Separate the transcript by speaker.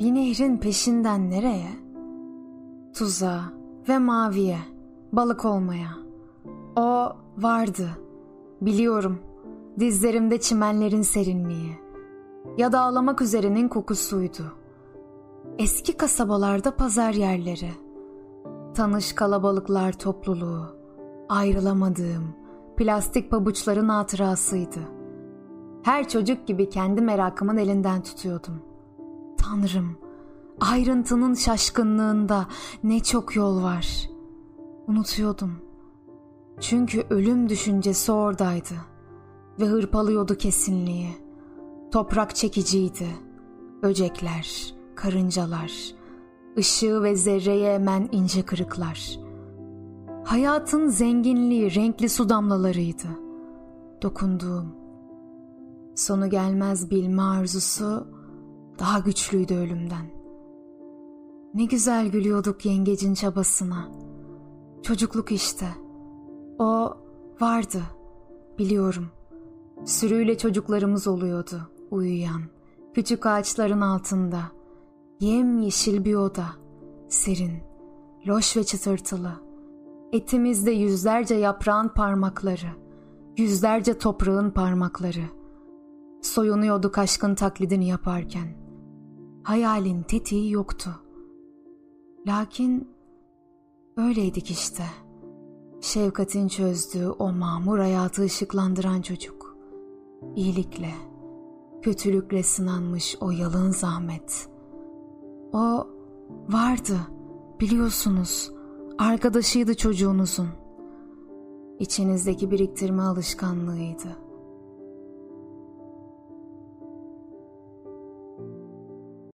Speaker 1: Bir nehrin peşinden nereye? Tuza ve maviye, balık olmaya. O vardı. Biliyorum. Dizlerimde çimenlerin serinliği. Ya da ağlamak üzerenin kokusuydu. Eski kasabalarda pazar yerleri. Tanış kalabalıklar topluluğu. Ayrılamadığım plastik pabuçların hatırasıydı. Her çocuk gibi kendi merakımın elinden tutuyordum. Tanrım, ayrıntının şaşkınlığında ne çok yol var. Unutuyordum. Çünkü ölüm düşüncesi oradaydı ve hırpalıyordu kesinliği. Toprak çekiciydi. Böcekler, karıncalar, ışığı ve zerreye emen ince kırıklar. Hayatın zenginliği renkli su damlalarıydı. Dokunduğum. Sonu gelmez bilme arzusu daha güçlüydü ölümden. Ne güzel gülüyorduk yengecin çabasına. Çocukluk işte. O vardı. Biliyorum. Sürüyle çocuklarımız oluyordu uyuyan. Küçük ağaçların altında. Yem yeşil bir oda. Serin. Loş ve çıtırtılı. Etimizde yüzlerce yaprağın parmakları. Yüzlerce toprağın parmakları. Soyunuyorduk aşkın taklidini yaparken. Hayalin tetiği yoktu. Lakin öyleydik işte. Şefkatin çözdüğü o mamur hayatı ışıklandıran çocuk. İyilikle, kötülükle sınanmış o yalın zahmet. O vardı, biliyorsunuz, arkadaşıydı çocuğunuzun. İçinizdeki biriktirme alışkanlığıydı.